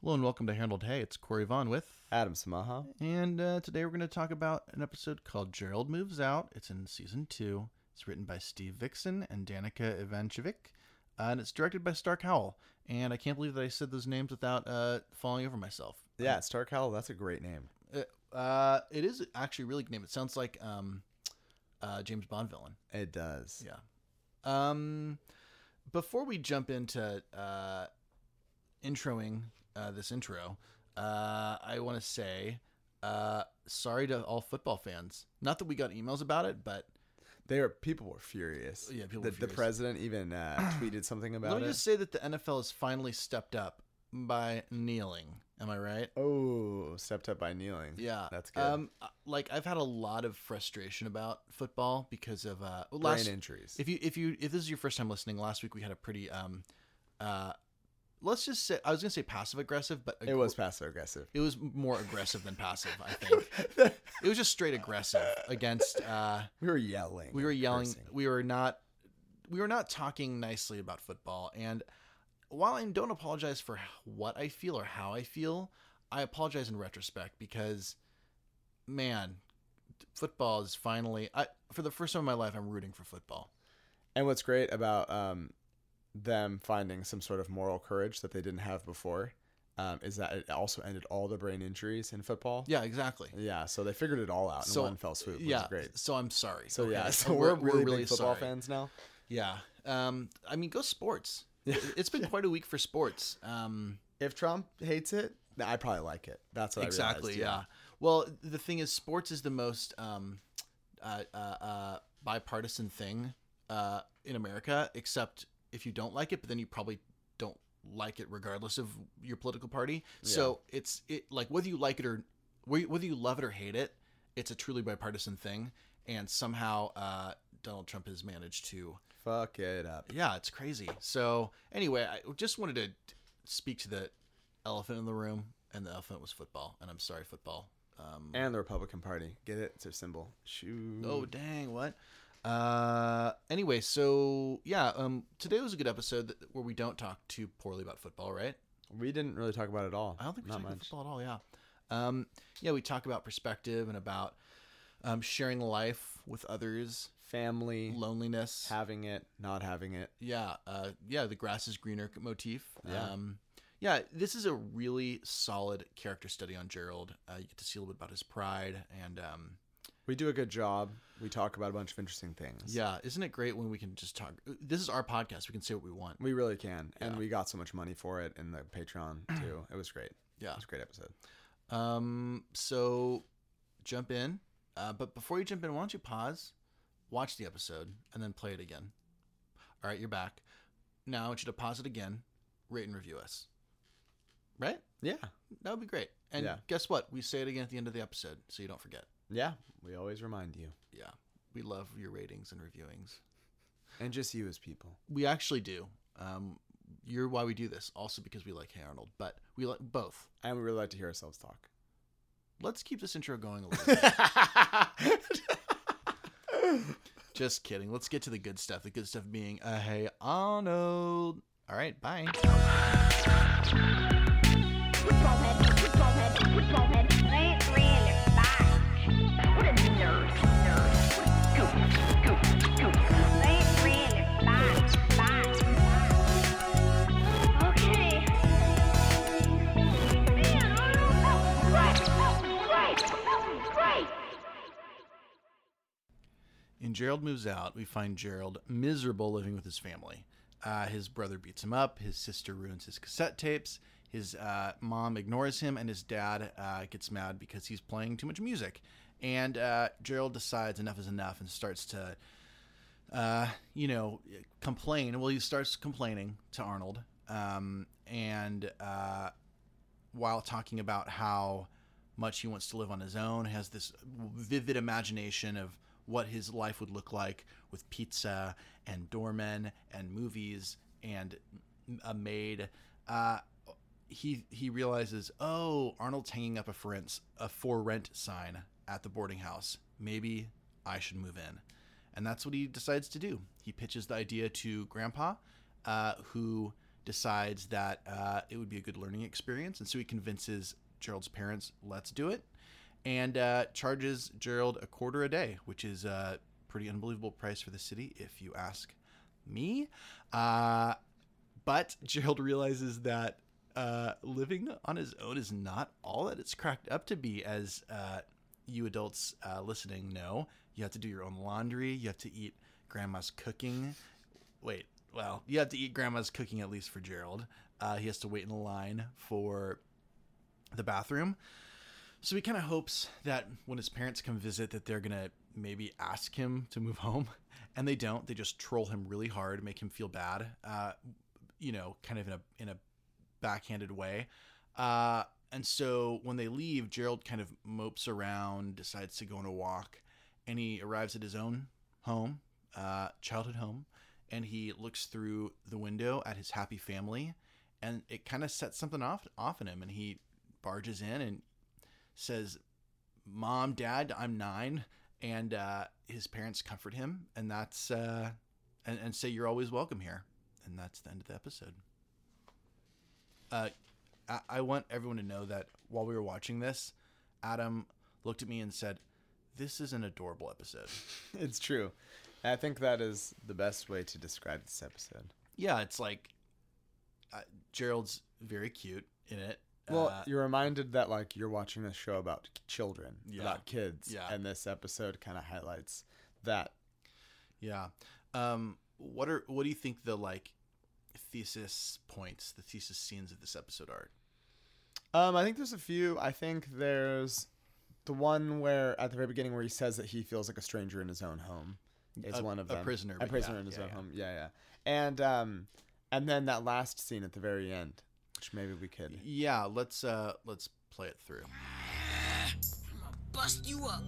Hello and welcome to Handled Hey. It's Corey Vaughn with, Adam Samaha. and uh, today we're going to talk about an episode called Gerald Moves Out. It's in season two. It's written by Steve Viksten and Danica Ivanchevik, uh, and it's directed by Stark Howell. And I can't believe that I said those names without uh, falling over myself. Yeah, Stark Howell, that's a great name. Uh, uh, it is actually a really good name. It sounds like um, uh, James Bond villain. It does. Yeah. Um, before we jump into uh, introing uh, this intro, uh, I want to say uh, sorry to all football fans. Not that we got emails about it, but There, people were furious. Yeah, people The, were the president even uh, tweeted something about it. let me it. just say that the NFL has finally stepped up by kneeling. Am I right? Oh, stepped up by kneeling. Yeah, that's good. Um, uh, like I've had a lot of frustration about football because of uh, Brain injuries. If you if you if this is your first time listening, last week we had a pretty um uh let's just say I was gonna say passive aggressive, but it was passive aggressive. it was more aggressive than passive. I think it was just straight aggressive against. uh we were yelling. We were yelling. cursing. We were not. We were not talking nicely about football. And while I don't apologize for what I feel or how I feel, I apologize in retrospect because, man, football is finally. I for the first time in my life, I'm rooting for football. And what's great about um, them finding some sort of moral courage that they didn't have before um, is that it also ended all the brain injuries in football. Yeah, exactly. Yeah, so they figured it all out in So, one fell swoop. Yeah, is great. so I'm sorry. So Okay, yeah, so we're, really, big football sorry. fans now. Yeah, um, I mean, go sports. It- It's been quite a week for sports. Um, If Trump hates it, I probably like it. That's what I exactly. realized, yeah. Well, the thing is, sports is the most um, uh, uh, uh, bipartisan thing uh, in America. Except if you don't like it, but then you probably don't like it regardless of your political party. So it's it like whether you like it or whether you love it or hate it, it's a truly bipartisan thing. And somehow uh, Donald Trump has managed to Fuck it up. yeah, it's crazy. So anyway, I just wanted to speak to the elephant in the room, and the elephant was football. And I'm sorry, football. Um, And the Republican Party. Get it? It's their symbol. Shoot. oh dang, what? Uh, anyway, so yeah, um, today was a good episode that, where we don't talk too poorly about football, right? We didn't really talk about it at all. I don't think we Not talk about much. football at all. Yeah, um, yeah, we talk about perspective and about um, sharing life with others, Family, loneliness, having it, not having it. yeah uh yeah the grass is greener motif Yeah. um yeah this is a really solid character study on gerald uh, you get to see a little bit about his pride and um We do a good job. We talk about a bunch of interesting things. yeah isn't it great when we can just talk this is our podcast we can say what we want We really can. And we got so much money for it in the Patreon, too. It was great. Yeah, It was a great episode. um so jump in uh, but before you jump in why don't you pause watch the episode and then play it again all right you're back now i want you to pause it again rate and review us right Yeah. That would be great. And Yeah. guess what? We say it again at the end of the episode, so you don't forget. Yeah. We always remind you. Yeah, we love your ratings and reviewings. And just you as people. We actually do. Um, you're why we do this, also because we like Hey Arnold, but we like both. And we really like to hear ourselves talk. Let's keep this intro going a little bit. Just kidding. Let's get to the good stuff. The good stuff being, uh, Hey Arnold. All right, bye. In Gerald Moves Out, we find Gerald miserable living with his family. Uh, his brother beats him up, his sister ruins his cassette tapes, his uh, mom ignores him, and his dad uh, gets mad because he's playing too much music. And uh, Gerald decides enough is enough and starts to, uh, you know, complain. Well, he starts complaining to Arnold, um, and uh, while talking about how much he wants to live on his own, has this vivid imagination of what his life would look like with pizza and doormen and movies and a maid. Uh, he he realizes, oh, Arnold's hanging up a for rent, a for rent sign at the boarding house. Maybe I should move in, and that's what he decides to do. He pitches the idea to Grandpa, uh, who decides that uh, it would be a good learning experience, and so he convinces Gerald's parents, "Let's do it," and uh, charges Gerald a quarter a day, which is a pretty unbelievable price for the city, if you ask me. Uh, but Gerald realizes that uh, living on his own is not all that it's cracked up to be, as uh, you adults uh, listening know. You have to do your own laundry. You have to eat grandma's cooking. Wait, well, you have to eat grandma's cooking at least for Gerald. Uh, he has to wait in line for the bathroom. So he kind of hopes that when his parents come visit, that they're gonna maybe ask him to move home, and they don't. They just troll him really hard, make him feel bad. Uh, you know, kind of in a in a backhanded way. Uh, and so when they leave, Gerald kind of mopes around, decides to go on a walk, and he arrives at his own home, uh, childhood home, and he looks through the window at his happy family, and it kind of sets something off off in him, and he barges in and says, "Mom, Dad, I'm nine, and uh, his parents comfort him, and that's uh, and, and say you're always welcome here, and that's the end of the episode. Uh, I, I want everyone to know that while we were watching this, Adam looked at me and said, "This is an adorable episode." It's true. I think that is the best way to describe this episode. yeah, it's like uh, Gerald's very cute in it. Well, Uh, you're reminded that like you're watching a show about children, Yeah. about kids, Yeah. and this episode kind of highlights that. Yeah. Um, what are what do you think the like thesis points, the thesis scenes of this episode are? Um, I think there's a few. I think there's the one where at the very beginning where he says that he feels like a stranger in his own home. Is A- one of them. a them. prisoner, A prisoner yeah, in his yeah, own yeah. home. Yeah, yeah. And um, and then that last scene at the very end, which maybe we could. Yeah, let's uh let's play it through. I'm gonna bust you up.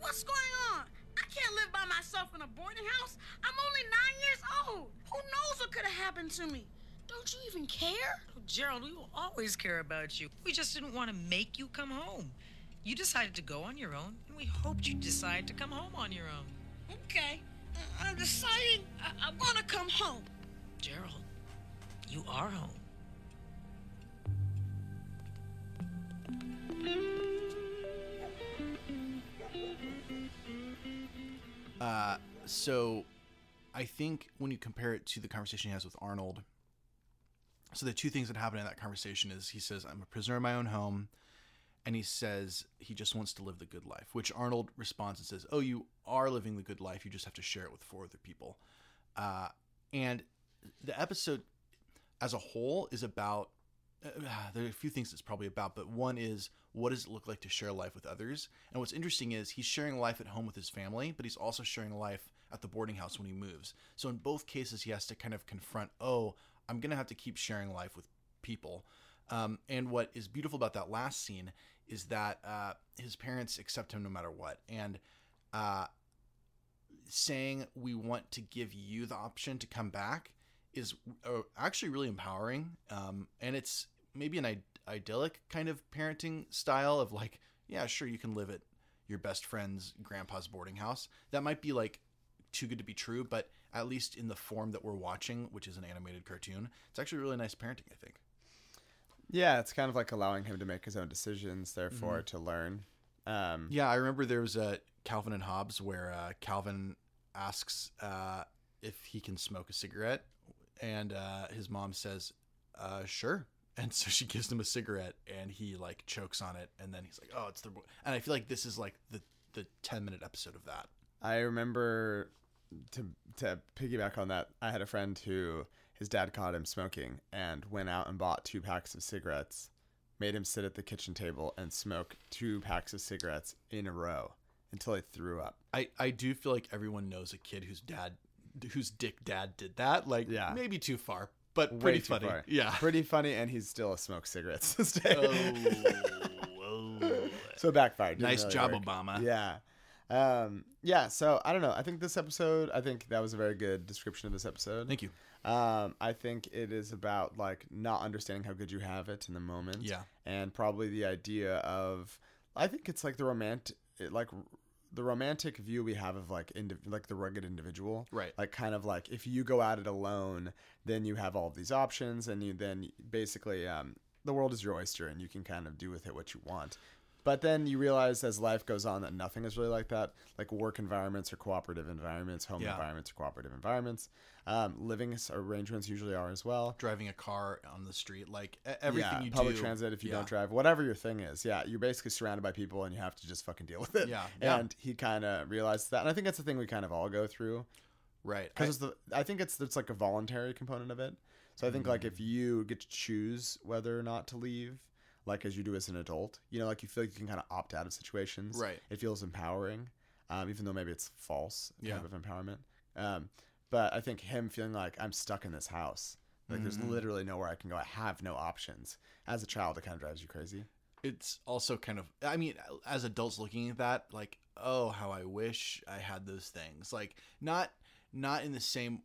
What's going on? I can't live by myself in a boarding house. I'm only nine years old. Who knows what could have happened to me? Don't you even care? Oh, Gerald, we will always care about you. We just didn't want to make you come home. You decided to go on your own, and we hoped you'd decide to come home on your own. Okay, I- I'm deciding I, I want to come home. Gerald, you are home. Uh, so I think when you compare it to the conversation he has with Arnold, so the two things that happen in that conversation is he says, I'm a prisoner in my own home. And he says he just wants to live the good life, which Arnold responds and says, Oh, you are living the good life. You just have to share it with four other people. Uh, and the episode as a whole is about uh, there are a few things it's probably about, but one is what does it look like to share life with others? And what's interesting is he's sharing life at home with his family, but he's also sharing life at the boarding house when he moves. So in both cases, he has to kind of confront, oh, I'm going to have to keep sharing life with people. Um, and what is beautiful about that last scene is that uh, his parents accept him no matter what. And uh, saying we want to give you the option to come back is uh, actually really empowering um, and it's maybe an Id- idyllic kind of parenting style of like yeah sure you can live at your best friend's grandpa's boarding house that might be like too good to be true but at least in the form that we're watching which is an animated cartoon it's actually really nice parenting i think Yeah, it's kind of like allowing him to make his own decisions, therefore Mm-hmm. to learn. Um, Yeah, I remember there was a Calvin and Hobbes where uh, Calvin asks uh, if he can smoke a cigarette, and uh, his mom says, uh, "Sure." And so she gives him a cigarette, and he like chokes on it, and then he's like, "Oh, it's the." And I feel like this is like the the ten minute episode of that. I remember to to piggyback on that. I had a friend who his dad caught him smoking and went out and bought two packs of cigarettes, made him sit at the kitchen table and smoke two packs of cigarettes in a row until he threw up. I I do feel like everyone knows a kid whose dad whose dick dad did that. Like, Yeah. maybe too far, but pretty funny. far. Yeah. pretty funny, and he's still smokes cigarettes this day. oh, oh. so backfired. Didn't Nice really job, work. Obama. Yeah. Um, yeah, so I don't know. I think this episode, I think that was a very good description of this episode. Thank you. Um, I think it is about like not understanding how good you have it in the moment. Yeah. And probably the idea of, I think it's like the romantic, like the romantic view we have of like indiv- like the rugged individual Right. like kind of like if you go at it alone then you have all of these options and you then basically um, the world is your oyster and you can kind of do with it what you want but then you realize as life goes on that nothing is really like that like work environments are cooperative environments home Yeah. environments are cooperative environments um, living arrangements usually are as well Driving a car on the street, like everything yeah, you public do. transit if you Yeah. don't drive, whatever your thing is. Yeah, you're basically surrounded by people and you have to just fucking deal with it. Yeah. And he kind of realized that, and I think that's the thing we kind of all go through Right. I- because the I think it's it's like a voluntary component of it. So I think like Mm. if you get to choose whether or not to leave, like as you do as an adult, you know, like you feel like you can kind of opt out of situations. Right. It feels empowering, um, even though maybe it's false Yeah. type of empowerment. Um, but I think him feeling like I'm stuck in this house, like there's Mm-hmm. literally nowhere I can go. I have no options. As a child, it kind of drives you crazy. it's also kind of i mean as adults looking at that like oh how i wish i had those things like not not in the same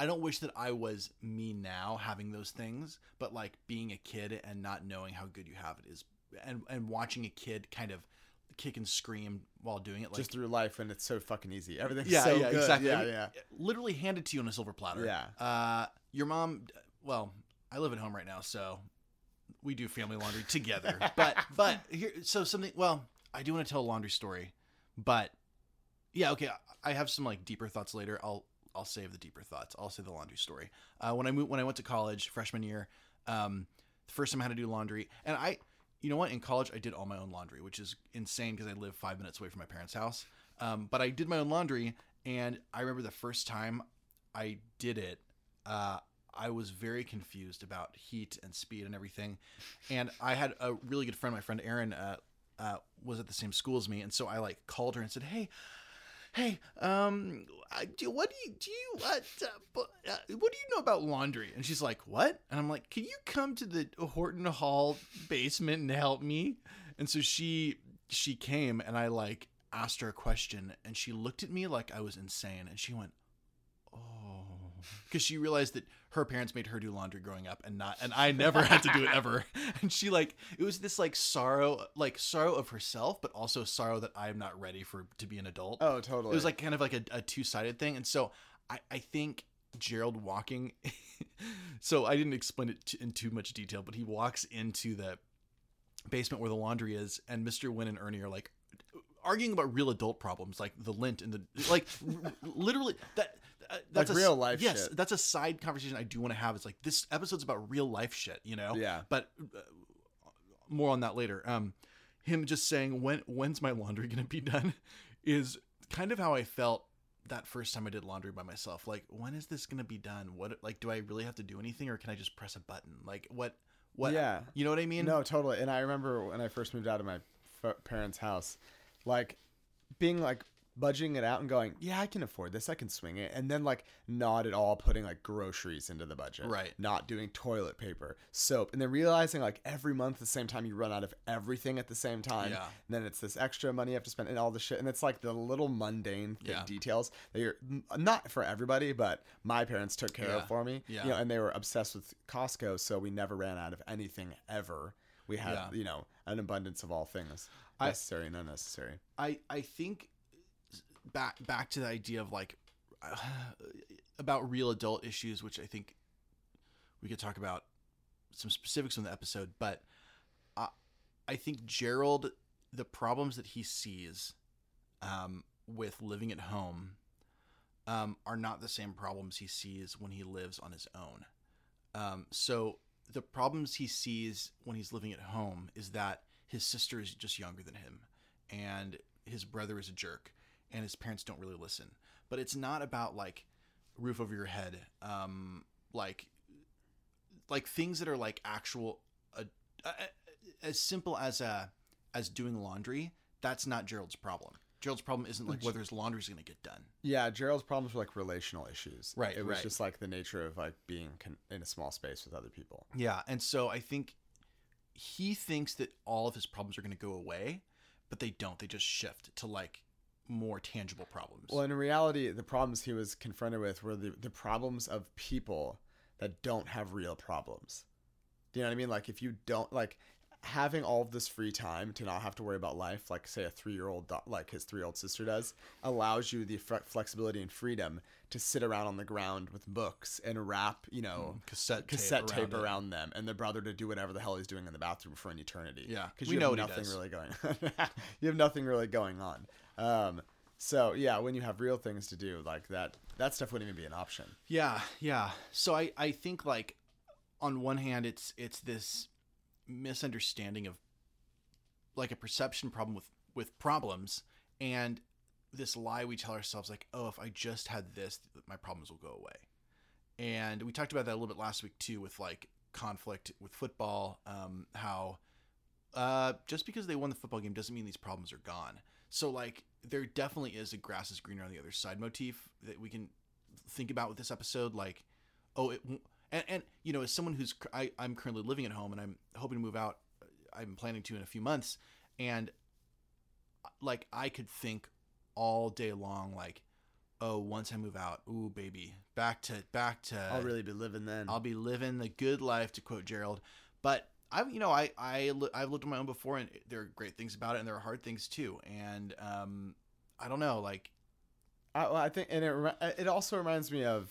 i don't wish that i was me now having those things but like being a kid and not knowing how good you have it is and and watching a kid kind of kick and scream while doing it like just through life when it's so fucking easy. Everything's yeah so yeah good. exactly Yeah, yeah. literally handed to you on a silver platter Yeah. uh your mom well i live at home right now so we do family laundry together but but here so something well i do want to tell a laundry story but yeah okay i have some like deeper thoughts later i'll i'll save the deeper thoughts. I'll say the laundry story. Uh, when i moved when i went to college freshman year um the first time i had to do laundry and i you know what? In college i did all my own laundry which is insane because i live five minutes away from my parents house. Um, but i did my own laundry and i remember the first time i did it uh, I was very confused about heat and speed and everything. And I had a really good friend, my friend Erin, uh, uh, was at the same school as me, and so I like called her and said, "Hey, hey, um, do, what do you do? You what? Uh, uh, what do you know about laundry?" And she's like, "What?" And I'm like, "Can you come to the Horton Hall basement and help me?" And so she she came, and I like asked her a question, and she looked at me like I was insane, and she went, because she realized that her parents made her do laundry growing up and not and I never had to do it ever and she like it was this like sorrow like sorrow of herself but also sorrow that I'm not ready for to be an adult Oh, totally. it was like kind of like a, a two-sided thing and so I I think Gerald walking so I didn't explain it t- in too much detail but he walks into the basement where the laundry is and Mr. Hyunh and Ernie are like arguing about real adult problems like the lint and the like r- literally that uh, that's Like a real life yes shit. that's a side conversation i do want to have it's like this episode's about real life shit you know Yeah. but uh, more on that later um him just saying when when's my laundry gonna be done is kind of how i felt that first time i did laundry by myself like when is this gonna be done what like do i really have to do anything or can i just press a button like what what Yeah. you know what i mean No, totally. And I remember when I first moved out of my f- parents' house, like being like budgeting it out and going, yeah, I can afford this. I can swing it. And then like not at all putting like groceries into the budget. Right. Not doing toilet paper, soap. And then realizing like every month at the same time you run out of everything at the same time. Yeah. And then it's this extra money you have to spend and all the shit. And it's like the little mundane Yeah. details that you're not for everybody, but my parents took care Yeah. of for me. Yeah. You know, and they were obsessed with Costco, so we never ran out of anything ever. We had, you know, an abundance of all things, I- necessary and unnecessary. I I think back back to the idea of like about real adult issues, which I think we could talk about some specifics on the episode, but I I think Gerald the problems that he sees um, with living at home um, are not the same problems he sees when he lives on his own. Um, so the problems he sees when he's living at home is that his sister is just younger than him, and his brother is a jerk, and his parents don't really listen. But it's not about like roof over your head, um, like like things that are like actual, uh, uh, as simple as uh, as doing laundry. That's not Gerald's problem. Gerald's problem isn't like whether his laundry's gonna get done. Yeah, Gerald's problems were like relational issues. Right, It was right. just like the nature of like being con- in a small space with other people. Yeah, and so I think he thinks that all of his problems are going to go away, but they don't. They just shift to like more tangible problems. Well, in reality, the problems he was confronted with were the, the problems of people that don't have real problems. Do you know what I mean? Like if you don't like having all of this free time to not have to worry about life, like say a three-year-old, like his three-year-old sister does, allows you the flexibility and freedom to sit around on the ground with books and wrap, you know, cassette tape cassette tape around it. around them, and the brother to do whatever the hell he's doing in the bathroom for an eternity. Yeah, because you know have nothing really going. you have nothing really going on. Um, so yeah, when you have real things to do like that, that stuff wouldn't even be an option. Yeah, yeah. So I I think like on one hand it's it's this misunderstanding of like a perception problem with with problems and this lie we tell ourselves like oh if I just had this my problems will go away. And we talked about that a little bit last week too with like conflict with football um how uh just because they won the football game doesn't mean these problems are gone. So like there definitely is a grass is greener on the other side motif that we can think about with this episode like oh it and, and you know as someone who's I, i'm currently living at home and i'm hoping to move out i'm planning to in a few months and like i could think all day long like oh once i move out ooh baby back to back to I'll really be living then. I'll be living the good life, to quote Gerald. But I've, you know, I, I, I've lived on my own before, and there are great things about it, and there are hard things too. And um, I don't know, like, I, well, I think, and it it also reminds me of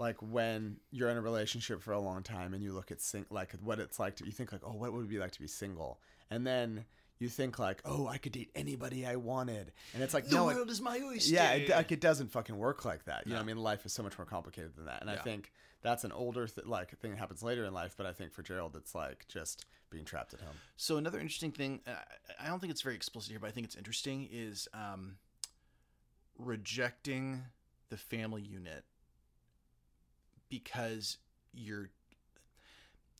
like when you're in a relationship for a long time and you look at sing- like what it's like to you think like oh what would it be like to be single? And then you think like oh I could date anybody I wanted. And it's like no world it, is my oyster. yeah it, like it doesn't fucking work like that. You know I mean? Life is so much more complicated than that. And I think that's an older th- like thing that happens later in life but I think for Gerald it's like just being trapped at home. So another interesting thing, uh, I don't think it's very explicit here, but I think it's interesting, is um, rejecting the family unit because you're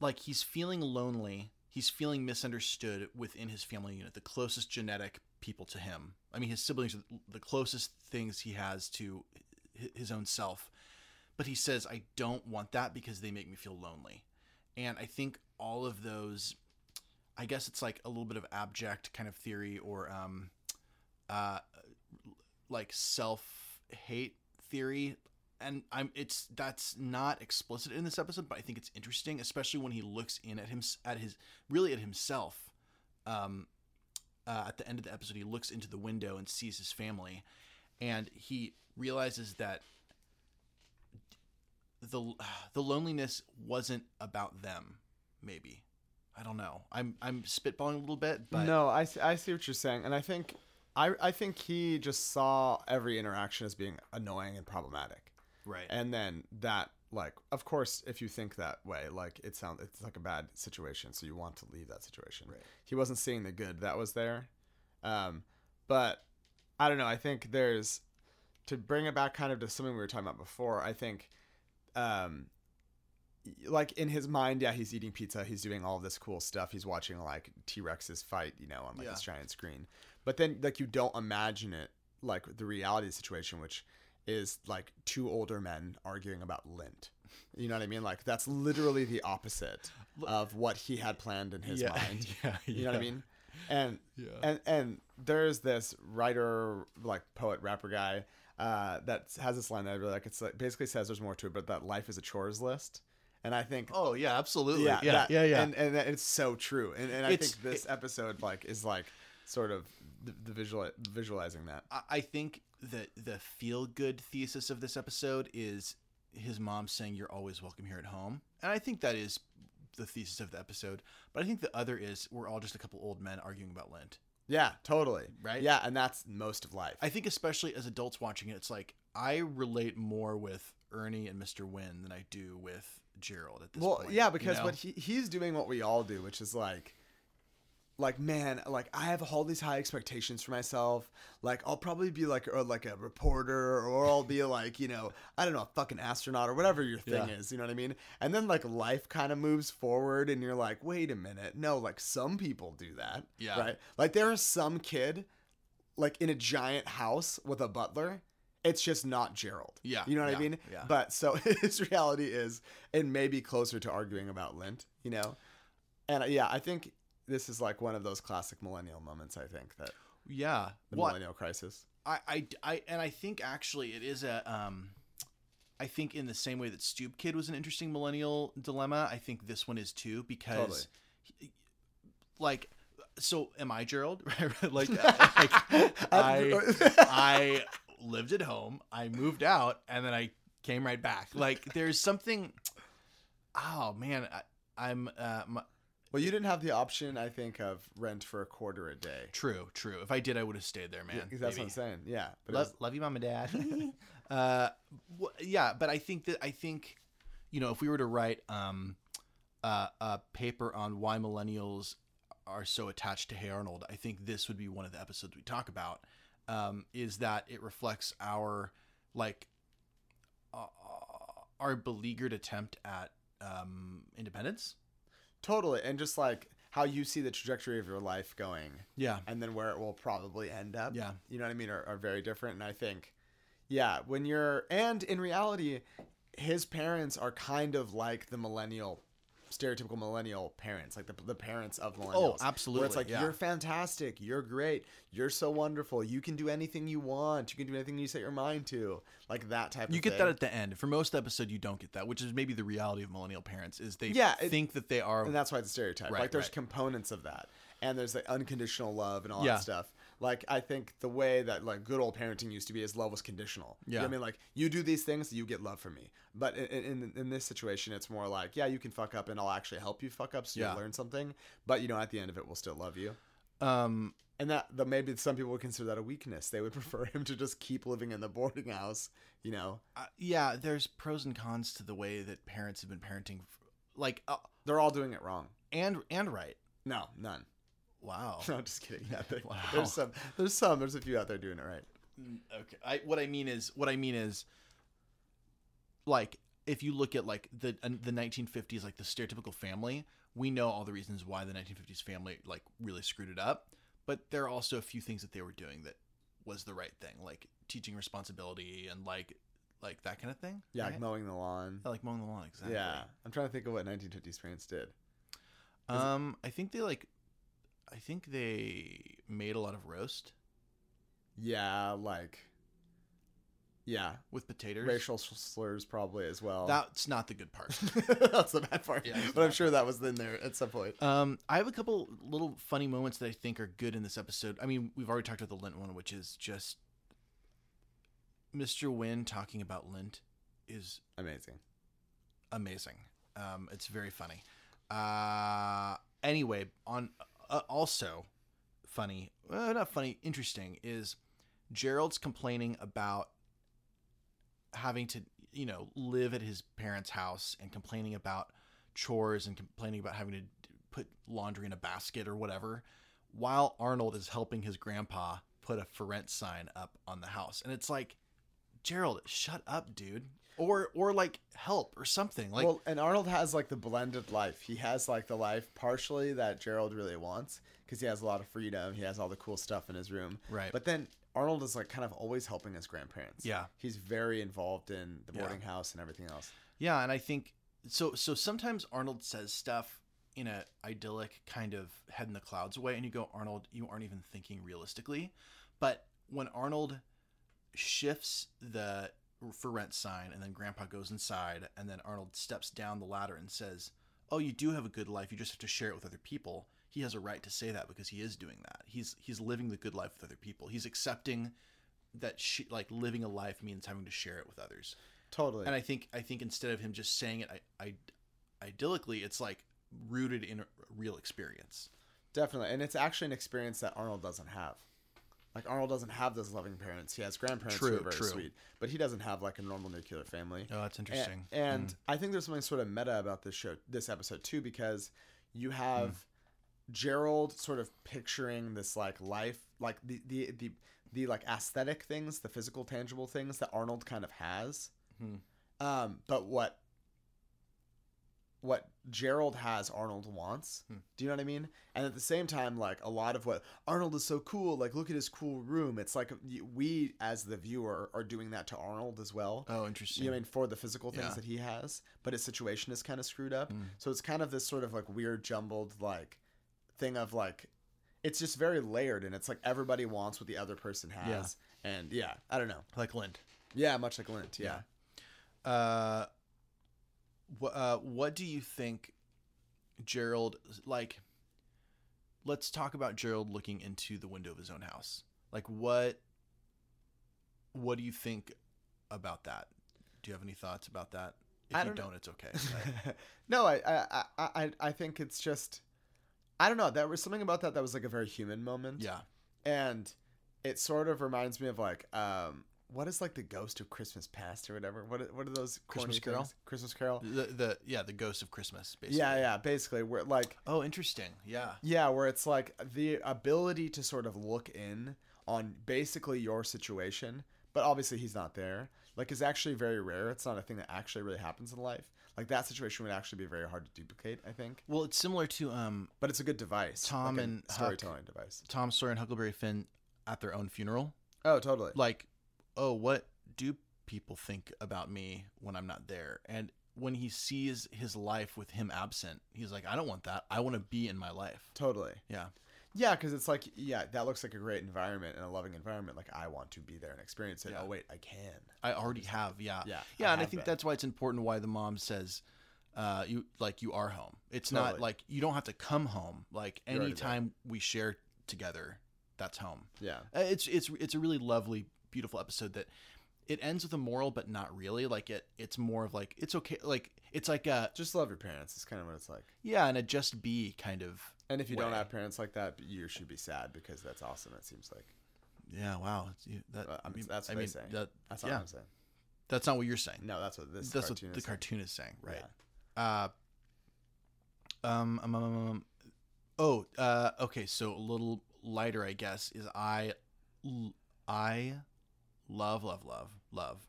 like he's feeling lonely. He's feeling misunderstood within his family unit, the closest genetic people to him. I mean, his siblings are the closest things he has to his own self. But he says, I don't want that because they make me feel lonely. And I think all of those I guess it's like a little bit of abject kind of theory or um, uh, like self hate theory. And I'm it's that's not explicit in this episode, but I think it's interesting, especially when he looks in at him at his really at himself. Um, uh, at the end of the episode, he looks into the window and sees his family, and he realizes that the the loneliness wasn't about them. Maybe I don't know. I'm I'm spitballing a little bit, but no, I, I see what you're saying, and I think I I think he just saw every interaction as being annoying and problematic, right. and then that like of course if you think that way like it sounds it's like a bad situation so you want to leave that situation Right. he wasn't seeing the good that was there um but i don't know i think there's to bring it back kind of to something we were talking about before i think um like in his mind yeah he's eating pizza he's doing all this cool stuff he's watching like t-rex's fight you know on like Yeah. this giant screen but then like you don't imagine it like the reality situation which is like two older men arguing about lint you know what i mean like that's literally the opposite of what he had planned in his Yeah, mind yeah, you know what i mean and Yeah. and and there's this writer like poet rapper guy uh, that has this line that I really like. It's like basically says there's more to it, but that life is a chores list. And I think Oh yeah, absolutely. Yeah, yeah, that- yeah. yeah. And, and that- it's so true. And, and I It's- think this episode like is like sort of the, the visual visualizing that. I- I think that the feel good thesis of this episode is his mom saying you're always welcome here at home. And I think that is the thesis of the episode. But I think the other is we're all just a couple old men arguing about Lent. Yeah, totally. Right? Yeah, and that's most of life. I think especially as adults watching it, it's like I relate more with Ernie and Mr. Hyunh than I do with Gerald at this well, point. yeah, you because know? what he he's doing what we all do, which is like like man, like I have all these high expectations for myself. Like I'll probably be like or like a reporter or I'll be like, you know, I don't know, a fucking astronaut or whatever your thing Yeah. is, you know what I mean? And then like life kind of moves forward and you're like, "Wait a minute. No, like some people do that." Yeah. Right? Like there is some kid like in a giant house with a butler. It's just not Gerald. Yeah, You know what yeah, I mean? yeah. But so his reality is, it may be closer to arguing about lint, you know? And yeah, I think this is like one of those classic millennial moments, I think, that yeah. the Well, millennial crisis. I, I, I, and I think actually it is a, um, I think in the same way that Stoop Kid was an interesting millennial dilemma, I think this one is too because, he- like so am I Gerald? like, like I I lived at home, I moved out, and then I came right back. Like there's something. Oh man, I, I'm uh, my, Well, you didn't have the option, I think, of rent for a quarter a day. true, true. If I did, I would have stayed there, man. Yeah, 'cause that's what I'm saying. Yeah, but love, was- love you, mom and dad. uh, wh- yeah, but I think that I think, you know, if we were to write um, uh, a paper on why millennials are so attached to Hey Arnold, I think this would be one of the episodes we talk about. Um, is that it reflects our like uh, our beleaguered attempt at um, independence. Totally, and just like how you see the trajectory of your life going, Yeah, and then where it will probably end up. Yeah. you know what I mean, are, are very different. And I think, yeah, when you're, and in reality, his parents are kind of like the millennial. Stereotypical millennial parents, like the, the parents of oh, millennials. Where Oh, absolutely, it's like, yeah. you're fantastic. You're great. You're so wonderful. You can do anything you want. You can do anything you set your mind to. Like that type of you get thing. that at the end. For most episode, you don't get that, which is maybe the reality of millennial parents. Is they Yeah, it- think that they are and that's why it's a stereotype. Right, like there's right. components of that, and there's like unconditional love and all Yeah. that stuff. Like I think the way that like good old parenting used to be is love was conditional. You know Yeah. I mean like you do these things, you get love from me. But in, in in this situation, it's more like yeah, you can fuck up, and I'll actually help you fuck up, so Yeah. you learn something. But you know, at the end of it, we'll still love you. um And that, that maybe some people would consider that a weakness. They would prefer him to just keep living in the boarding house. You know, uh, yeah, there's pros and cons to the way that parents have been parenting, like uh, they're all doing it wrong. and and right. No, none. Wow. No, I'm just kidding. Yeah, there- Wow. there's some. There's some. There's a few out there doing it right. okay. I what I mean is what I mean is like if you look at like the the 1950s like the stereotypical family, we know all the reasons why the 1950s family like really screwed it up, but there are also a few things that they were doing that was the right thing, like teaching responsibility and like like that kind of thing. Yeah, right? like mowing the lawn. Yeah, like mowing the lawn exactly. Yeah, I'm trying to think of what 1950s parents did. Um, I think they like, I think they made a lot of roast Yeah, like, yeah, with potatoes. racial slurs probably as well. That's not the good part. That's the bad part. Yeah, but I'm bad sure that was in there at some point. um, I have a couple little funny moments that I think are good in this episode. I mean, we've already talked about the lint one, which is just Mr. Hyunh talking about lint is Amazing. amazing. Um, it's very funny. Uh, anyway, on uh, also funny, uh, not funny, interesting is Gerald's complaining about having to, you know, live at his parents' house and complaining about chores and complaining about having to put laundry in a basket or whatever, while Arnold is helping his grandpa put a for rent sign up on the house. And it's like, Gerald, shut up, dude. Or or like help or something. Like well, and Arnold has like the blended life. He has like the life partially that Gerald really wants because he has a lot of freedom. He has all the cool stuff in his room. Right. But then Arnold is like kind of always helping his grandparents. Yeah. He's very involved in the Yeah. boarding house and everything else. Yeah, and I think so. So sometimes Arnold says stuff in a idyllic kind of head in the clouds way, and you go, Arnold, you aren't even thinking realistically. But when Arnold shifts the for rent sign, and then Grandpa goes inside, and then Arnold steps down the ladder and says, "Oh, you do have a good life. You just have to share it with other people." He has a right to say that because he is doing that. He's he's living the good life with other people. He's accepting that she, like living a life means having to share it with others Totally. and I think I think instead of him just saying it, I, I idyllically, it's like rooted in a real experience. Definitely. And it's actually an experience that Arnold doesn't have. Like Arnold doesn't have those loving parents. He has grandparents who are very true. sweet, but he doesn't have like a normal nuclear family. Oh, that's interesting. And, Mm. I think there's something sort of meta about this show, this episode too, because you have Mm. Gerald sort of picturing this like life, like the the the the like aesthetic things, the physical, tangible things that Arnold kind of has. Hmm. Um, but what what Gerald has, Arnold wants. Hmm. Do you know what I mean? And at the same time, like a lot of what Arnold is so cool. Like, look at his cool room. It's like we, as the viewer, are doing that to Arnold as well. oh, interesting. You know I mean for the physical things Yeah. that he has, but his situation is kind of screwed up. Mm. So it's kind of this sort of like weird jumbled like thing of like it's just very layered and it's like everybody wants what the other person has. And yeah, I don't know. like Lint. Yeah, much like Lint. Yeah. Uh, wh- uh, what do you think, Gerald? Like, let's talk about Gerald looking into the window of his own house. Like what what do you think about that? Do you have any thoughts about that? If I you don't know. don't, it's okay. No, I, I, I, I, I think it's just, I don't know. There was something about that that was like a very human moment. yeah. and it sort of reminds me of like, um, what is like the ghost of Christmas past or whatever? What, are- what are those Christmas Carol? things? Christmas Carol. The, the yeah, the ghost of Christmas basically. Yeah, yeah. Basically, where like, Oh, interesting. Yeah. yeah, where it's like the ability to sort of look in on basically your situation, but obviously he's not there. Like, is actually very rare. It's not a thing that actually really happens in life. Like that situation would actually be very hard to duplicate. I think, Well, it's similar to um but it's a good device. Tom like and Huck. storytelling device. Tom Sawyer and Huckleberry Finn at their own funeral. Oh, totally. Like, oh, what do people think about me when I'm not there? And when he sees his life with him absent, he's like, I don't want that. I want to be in my life. Totally. Yeah. Yeah, because it's like, yeah, that looks like a great environment and a loving environment. Like, I want to be there and experience it. Yeah. Oh, wait, I can. I already have, yeah, Yeah, yeah, I and I think been. that's why it's important. Why the mom says, uh, "You like you are home." It's not like you don't have to come home. Like anytime we share together, that's home. Yeah. Uh, It's it's it's a really lovely, beautiful episode that it ends with a moral, but not really. Like it, it's more of like it's okay. Like it's like a Just love your parents. It's kind of what it's like. yeah, and a just be kind of And if you don't have parents like that, you should be sad because that's awesome. It seems like. yeah. Wow, that But, I mean, that's what I mean, say. That, That's not yeah, what I'm saying. that's not what you're saying. No, that's what this that's cartoon what the saying. cartoon is saying, right? Yeah. Uh, um, um, um, um, um, oh, uh, okay. So a little lighter, I guess, is I, I love, love, love, love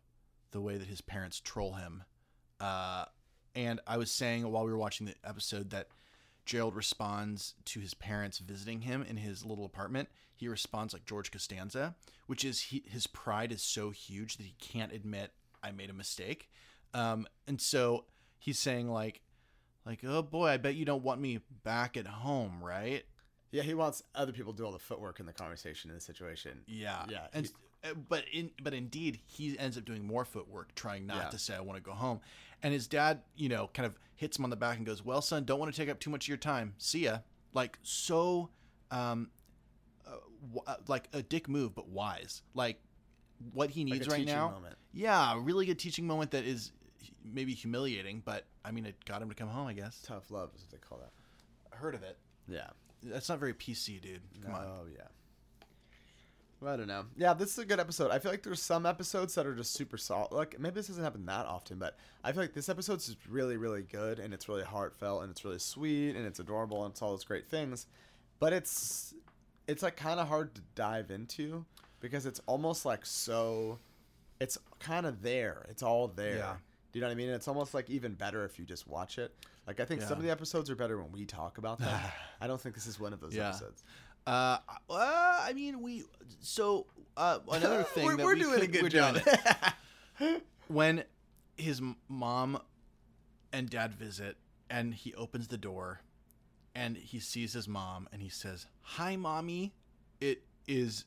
the way that his parents troll him. Uh, and I was saying while we were watching the episode that Gerald responds to his parents visiting him in his little apartment. He responds like George Costanza, which is he, his pride is so huge that he can't admit I made a mistake. Um, and so he's saying like, like, oh boy, I bet you don't want me back at home, right? Yeah, he wants other people to do all the footwork in the conversation in the situation. Yeah, Yeah, And he- uh, but in but indeed, he ends up doing more footwork, trying not Yeah. to say I want to go home. And his dad, you know, kind of hits him on the back and goes, "Well, son, don't want to take up too much of your time. See ya." Like so, um, uh, w- uh, like a dick move, but wise. Like what he needs Like right now. moment. Yeah, a really good teaching moment that is maybe humiliating, but I mean, it got him to come home. I guess. Tough love is what they call that. I heard of it. Yeah. That's not very PC, dude. Come on. Oh yeah. Well, I don't know. Yeah, this is a good episode. I feel like there's some episodes that are just super solid. Like maybe this doesn't happen that often, but I feel like this episode's just really, really good, and it's really heartfelt, and it's really sweet, and it's adorable, and it's all those great things. But it's it's like kind of hard to dive into because it's almost like so. It's kind of there. It's all there. Yeah. Do you know what I mean? It's almost like even better if you just watch it. Like I think some of the episodes are better when we talk about them. I don't think this is one of those Yeah. episodes. Uh, uh, I mean, we. So uh, another thing We're- that we're we doing a good job. when his mom and dad visit, and he opens the door, and he sees his mom, and he says, "Hi, mommy." It is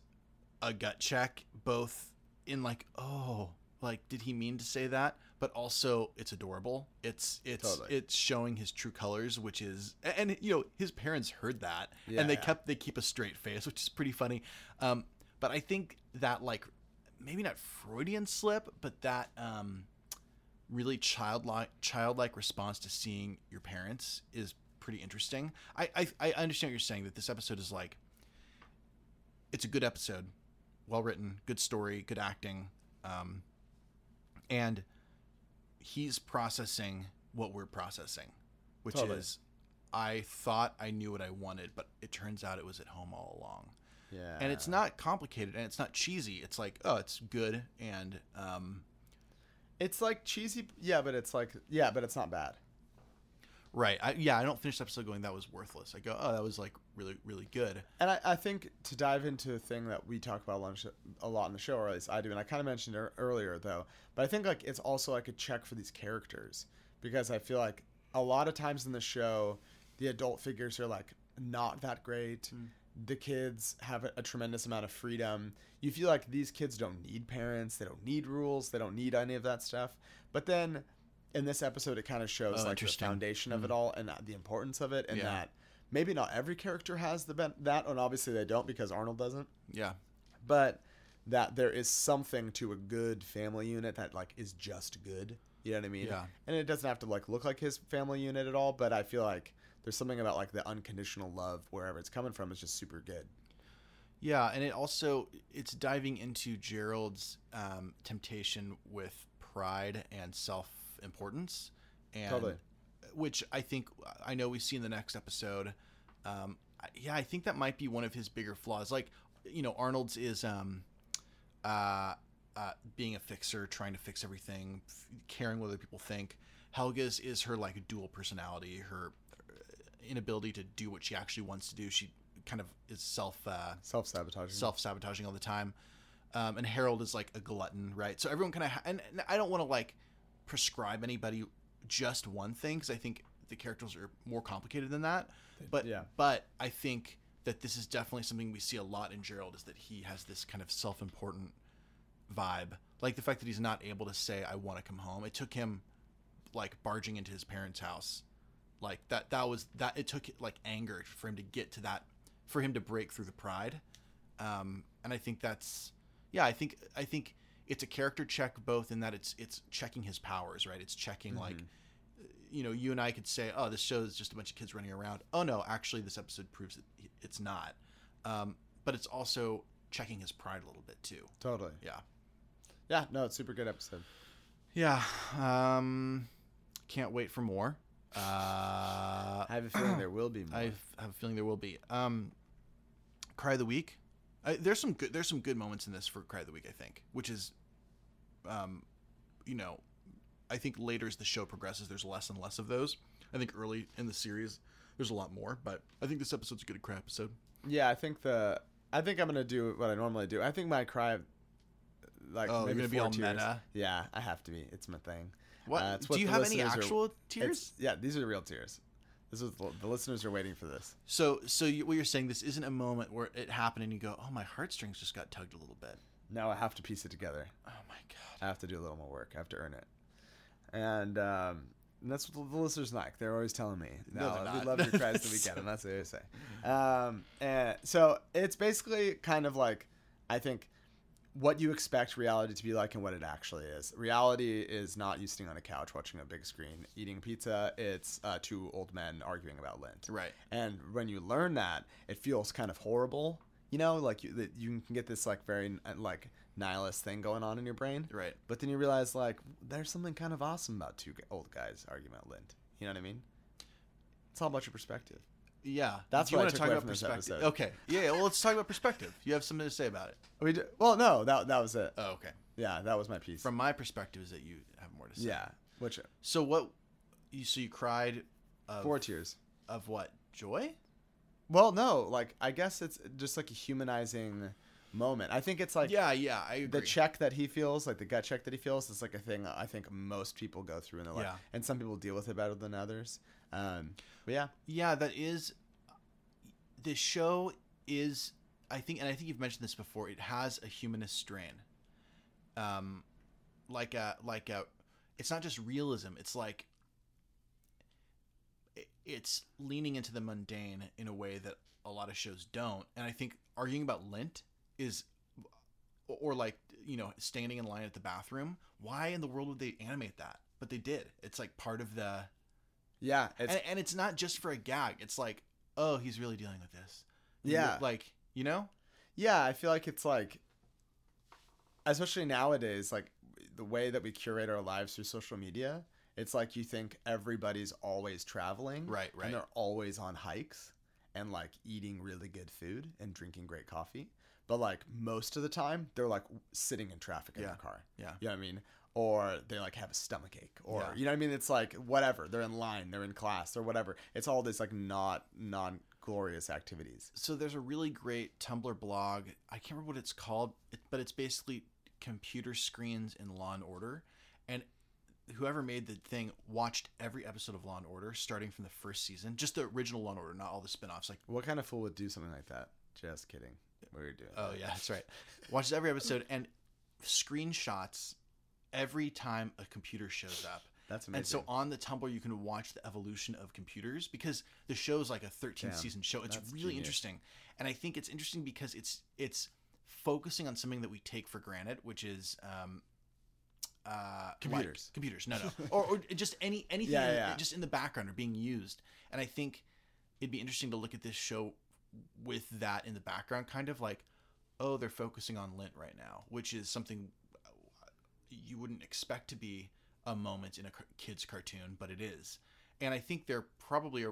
a gut check, both in like, oh, like did he mean to say that? But also, it's adorable. It's it's Totally. it's showing his true colors, which is and you know his parents heard that Yeah, and they yeah. kept they keep a straight face, which is pretty funny. Um, but I think that like maybe not Freudian slip, but that um, really childlike childlike response to seeing your parents is pretty interesting. I, I I understand what you're saying that this episode is like it's a good episode, well written, good story, good acting, um, and he's processing what we're processing, which Totally. is I thought I knew what I wanted, but it turns out it was at home all along. Yeah. And it's not complicated and it's not cheesy. It's like, oh, it's good and um It's like cheesy. Yeah, but it's like yeah, but it's not bad. Right. I, yeah, I don't finish the episode going that was worthless. I go, oh, that was like really really good. And I, I think to dive into a thing that we talk about a lot on the show- a lot in the show, or at least I do, and I kind of mentioned it earlier though, but I think like it's also like a check for these characters because I feel like a lot of times in the show, the adult figures are like not that great. Mm. The kids have a, a tremendous amount of freedom. You feel like these kids don't need parents, they don't need rules, they don't need any of that stuff. But then in this episode, it kind of shows Oh, like the foundation of it all and the importance of it, and Yeah. that maybe not every character has the ben- that, and obviously they don't because Arnold doesn't. Yeah. But that there is something to a good family unit that like is just good. You know what I mean? Yeah. And it doesn't have to like look like his family unit at all, but I feel like there's something about like the unconditional love wherever it's coming from is just super good. Yeah, and it also it's diving into Gerald's um, temptation with pride and self importance, and Totally. which I think I know we see in the next episode. Um, yeah, I think that might be one of his bigger flaws. Like, you know, Arnold's is um, uh, uh, being a fixer, trying to fix everything, f- caring what other people think. Helga's is her like dual personality, her uh, inability to do what she actually wants to do. She kind of is self uh, Self sabotaging. self sabotaging all the time. Um, and Harold is like a glutton, right? So everyone kind of, ha- and, and I don't want to like prescribe anybody just one thing because I think the characters are more complicated than that. But yeah. but I think that this is definitely something we see a lot in Gerald is that he has this kind of self important vibe, like the fact that he's not able to say I want to come home. It took him like barging into his parents' house, like that. That was that. It took like anger for him to get to that, for him to break through the pride. Um, and I think that's yeah. I think I think it's a character check both in that it's it's checking his powers, right? It's checking like you know, you and I could say, "Oh, this show is just a bunch of kids running around." Oh no, actually, this episode proves it's not. Um, but it's also checking his pride a little bit too. Totally. Yeah, Yeah, no, it's a super good episode. yeah. Um, can't wait for more. Uh, I have a feeling there will be more. I have a feeling there will be. Um, Cry of the Week. I, there's some good. There's some good moments in this for Cry of the Week. I think, which is, um, you know, I think later as the show progresses, there's less and less of those. I think early in the series, there's a lot more. But I think this episode's a good cry episode. Yeah, I think the I think I'm gonna do what I normally do. I think my cry, like Oh, maybe gonna be all tears. meta? Yeah, I have to be. It's my thing. What? Uh, it's Do you have any listeners are- actual tears? Yeah, these are real tears. This is the listeners are waiting for this. So, so you, what you're saying? This isn't a moment where it happened and you go, "Oh, my heartstrings just got tugged a little bit." Now I have to piece it together. Oh my god. I have to do a little more work. I have to earn it. And, um, and that's what the listeners like. They're always telling me, No, "No, we love your cries the weekend," and that's what they say. Um, and so it's basically kind of like I think what you expect reality to be like and what it actually is. Reality is not you sitting on a couch watching a big screen eating pizza. It's uh, two old men arguing about lint. Right. And when you learn that, it feels kind of horrible. You know, like you, that you can get this like very uh, like nihilist thing going on in your brain. Right. But then you realize like there's something kind of awesome about two old guys arguing about lint. You know what I mean? It's all about your perspective. Yeah. That's Do you what I wanna took talk away about from this perspective? episode. Okay. Yeah. yeah, Well, let's talk about perspective. You have something to say about it. We d well, no, that that was it. Oh, okay. Yeah, that was my piece. From my perspective, is that you have more to say. yeah, which So what? You so you cried. Of, four tears. of what? Joy. Well, no, like I guess it's just like a humanizing moment. I think it's like yeah. Yeah. I agree. the check that he feels, like the gut check that he feels, is like a thing I think most people go through in their life, Yeah. and some people deal with it better than others. Um, but yeah, Yeah, that is. The show is, I think, and I think you've mentioned this before. It has a humanist strain. Um, like a like a, it's not just realism. It's like. It's leaning into the mundane in a way that a lot of shows don't, and I think arguing about lint is, or like you know standing in line at the bathroom. Why in the world would they animate that? But they did. It's like part of the yeah, it's and, and it's not just for a gag. It's like, oh, he's really dealing with this. Yeah. like you know, yeah. I feel like it's like, especially nowadays, like the way that we curate our lives through social media. It's like you think everybody's always traveling, Right, right. And they're always on hikes and like eating really good food and drinking great coffee. But like most of the time, they're like sitting in traffic in Yeah, their car. yeah. You know what I mean? Or they like have a stomach ache, or Yeah. you know what I mean? It's like whatever. They're in line, they're in class, or whatever. It's all this like not non glorious activities. so there's a really great Tumblr blog. I can't remember what it's called, but it's basically computer screens in Law and Order, and whoever made the thing watched every episode of Law and Order starting from the first season, just the original Law and Order, not all the spin-offs. Like, What kind of fool would do something like that? Just kidding. We were doing. oh yeah, that's right. Watches every episode and screenshots every time a computer shows up. That's amazing. And so on the Tumblr, you can watch the evolution of computers because the show is like a 13 Damn, season show. It's really genius. interesting, and I think it's interesting because it's it's focusing on something that we take for granted, which is um, uh, like- Computers. computers, no, no, or, or just any anything, Yeah, yeah. just in the background are being used. And I think it'd be interesting to look at this show with that in the background, kind of like, oh, they're focusing on lint right now, which is something you wouldn't expect to be a moment in a kid's cartoon, but it is. And I think they're probably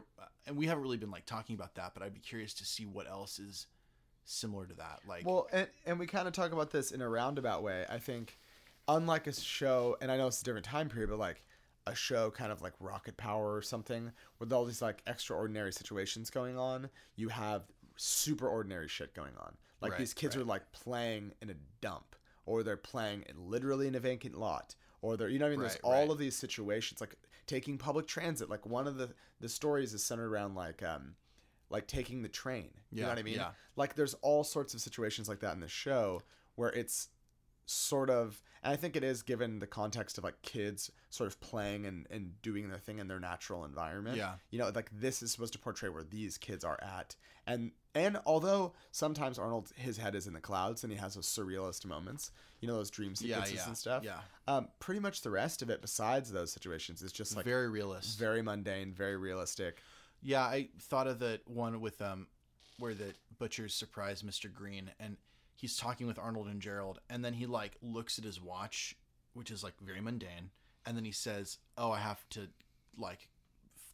and we haven't really been like talking about that, but I'd be curious to see what else is similar to that. Like, Well, and, and we kind of talk about this in a roundabout way. I think, unlike a show, and I know it's a different time period, but like a show kind of like Rocket Power or something, with all these like extraordinary situations going on, you have super ordinary shit going on. Like Right, these kids right. are like playing in a dump, or they're playing in, literally in a vacant lot, or they're, you know what I mean? There's Right, all right. of these situations, like taking public transit. Like one of the, the stories is centered around like, um, like taking the train. You know Yeah, what I mean? yeah. Like there's all sorts of situations like that in the show where it's sort of and I think it is given the context of like kids sort of playing and, and doing their thing in their natural environment. Yeah. You know, like this is supposed to portray where these kids are at. And and although sometimes Arnold his head is in the clouds and he has those surrealist moments, you know, those dream Yeah, sequences yeah, and stuff. yeah. Um, pretty much the rest of it besides those situations is just like very realist. very mundane, very realistic. Yeah, I thought of the one with um where the butchers surprise Mr. Green and he's talking with Arnold and Gerald and then he like looks at his watch, which is like very mundane, and then he says, "Oh, I have to like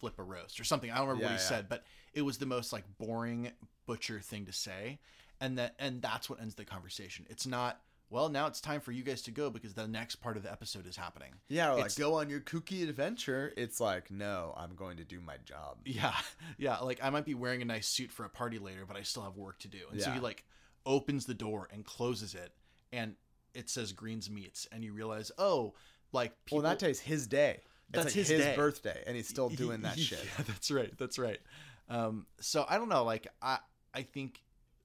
flip a roast or something." I don't remember Yeah, what he yeah. said, but it was the most like boring butcher thing to say. And that and that's what ends the conversation. It's not well, now it's time for you guys to go because the next part of the episode is happening. Yeah, like It's- go on your kooky adventure. It's like, no, I'm going to do my job. Yeah, yeah. Like I might be wearing a nice suit for a party later, but I still have work to do. And so he Yeah. like opens the door and closes it, and it says Greens Meats, and you realize, oh, like people. well, that day's his day. It's That's like his his, day. birthday, and he's still doing that shit. Yeah, that's right. That's right. Um, so I don't know. Like I, I think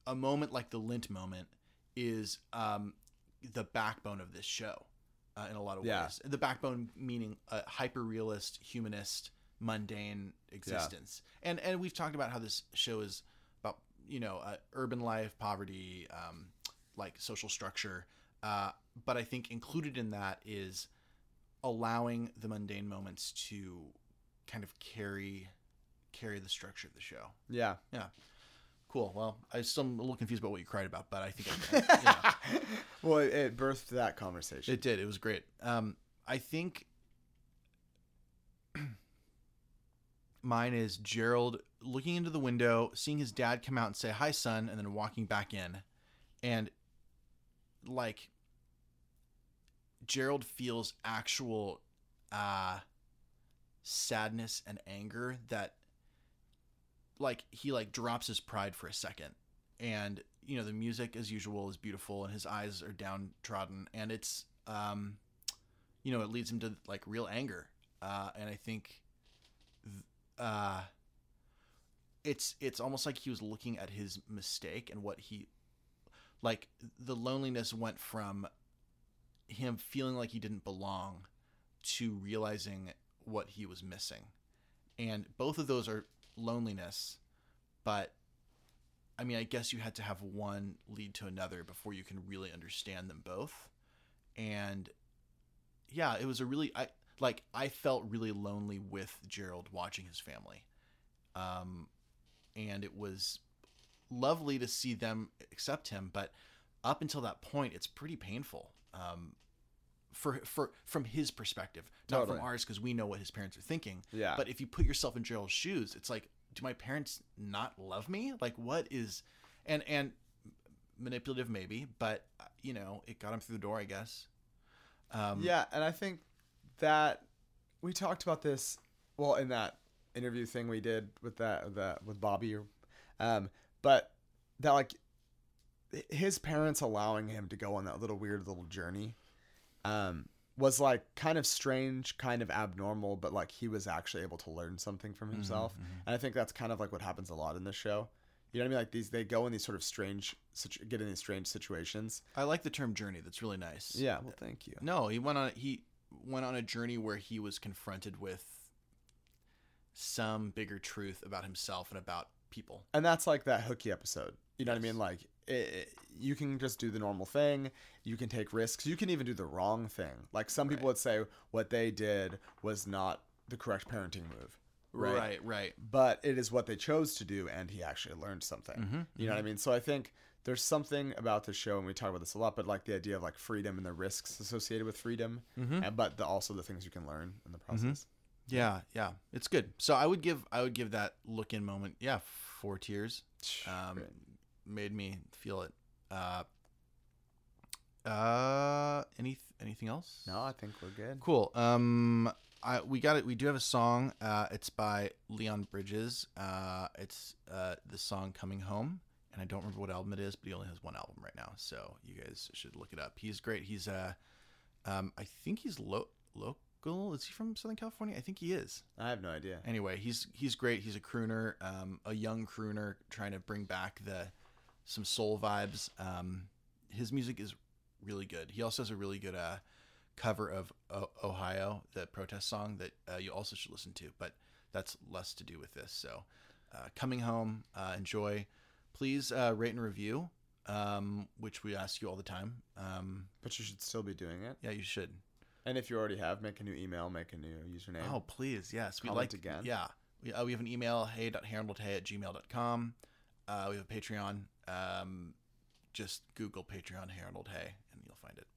a moment like the lint moment is um, the backbone of this show uh, in a lot of Yeah. ways. The backbone meaning a hyper realist, humanist, mundane existence. And and we've talked about how this show is you know uh, urban life, poverty, um, like social structure. Uh, but I think included in that is allowing the mundane moments to kind of carry carry the structure of the show. Yeah. Yeah. Cool. Well, I'm still a little confused about what you cried about, but I think I, yeah, Well, it, it birthed that conversation. it did. It was great. Um, I think mine is Gerald looking into the window, seeing his dad come out and say "Hi, son," and then walking back in, and like Gerald feels actual uh, sadness and anger that like he like drops his pride for a second. And you know the music as usual is beautiful and his eyes are downtrodden and it's um you know it leads him to like real anger. Uh and i think th- uh it's it's almost like he was looking at his mistake and what he like the loneliness went from him feeling like he didn't belong to realizing what he was missing. And both of those are loneliness but i mean i guess you had to have one lead to another before you can really understand them both. And yeah it was a really i like i felt really lonely with gerald watching his family. Um and it was lovely to see them accept him but up until that point it's pretty painful um for for from his perspective not Totally. from ours because we know what his parents are thinking Yeah. but if you put yourself in gerald's shoes it's like do my parents not love me like what is and and manipulative maybe but uh, you know it got him through the door i guess um yeah, and I think that we talked about this well in that interview thing we did with that that with Bobby um but that like his parents allowing him to go on that little weird little journey um was like kind of strange, kind of abnormal, but like he was actually able to learn something from himself. And I think that's kind of like what happens a lot in this show. You know what I mean? Like these, they go in these sort of strange, get in these strange situations. i like the term journey that's really nice Yeah. Well, thank you. no he went on he went on a journey where he was confronted with some bigger truth about himself and about people. and that's like that hooky episode. You know what I mean? Like it, it- you can just do the normal thing. You can take risks. You can even do the wrong thing. Like some people would say, what they did was not the correct parenting move. Right. right. right. But it is what they chose to do, and he actually learned something. Mhm, You know what I mean? So I think there's something about the show, and we talk about this a lot, but like the idea of like freedom and the risks associated with freedom, Mhm. and, but the, also the things you can learn in the process. Yeah, yeah, it's good. So I would give I would give that look in moment. Yeah, four tears. Um, Great. made me feel it. Uh, uh, any anything else? No, I think we're good. Cool. Um, I we got it. We do have a song. Uh, it's by Leon Bridges. Uh, it's uh the song "Coming Home," and I don't remember what album it is, but he only has one album right now, so you guys should look it up. He's great. He's uh, um, I think he's lo- Is he from Southern California? I think he is. I have no idea. Anyway, he's he's great. He's a crooner, um, a young crooner trying to bring back the some soul vibes. Um, his music is really good. He also has a really good uh, cover of o- Ohio, the protest song that uh, you also should listen to. But that's less to do with this. So, uh, coming home, uh, enjoy. Please uh, rate and review, um, which we ask you all the time. Um, But you should still be doing it. yeah, you should. And if you already have, make a new email, make a new username. Oh, please. Yes. We Comment like again. Yeah. We, uh, we have an email, hey.haroldhay at gmail.com. Uh, we have a Patreon. Um, just Google Patreon Harold Hay and you'll find it.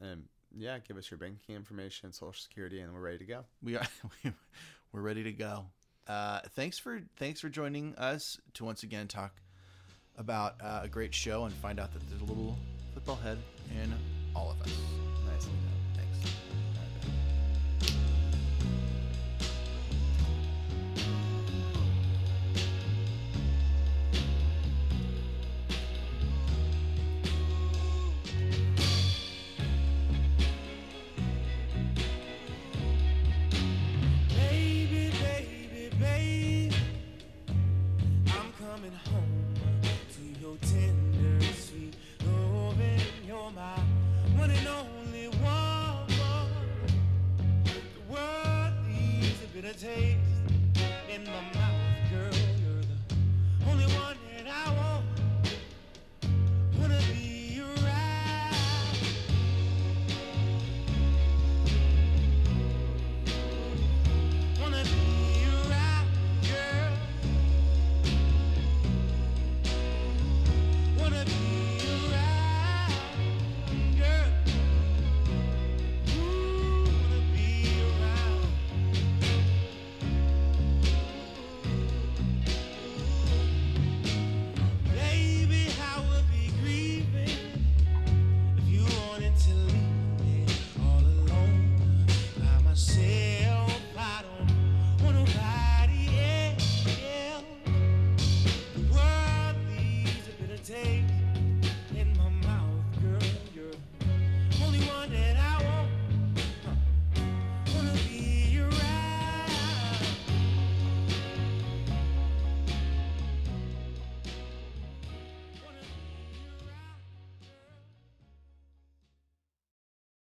And yeah, give us your banking information, social security, and we're ready to go. We are we're ready to go. Uh, thanks for thanks for joining us to once again talk about uh, a great show and find out that there's a little football head in all of us.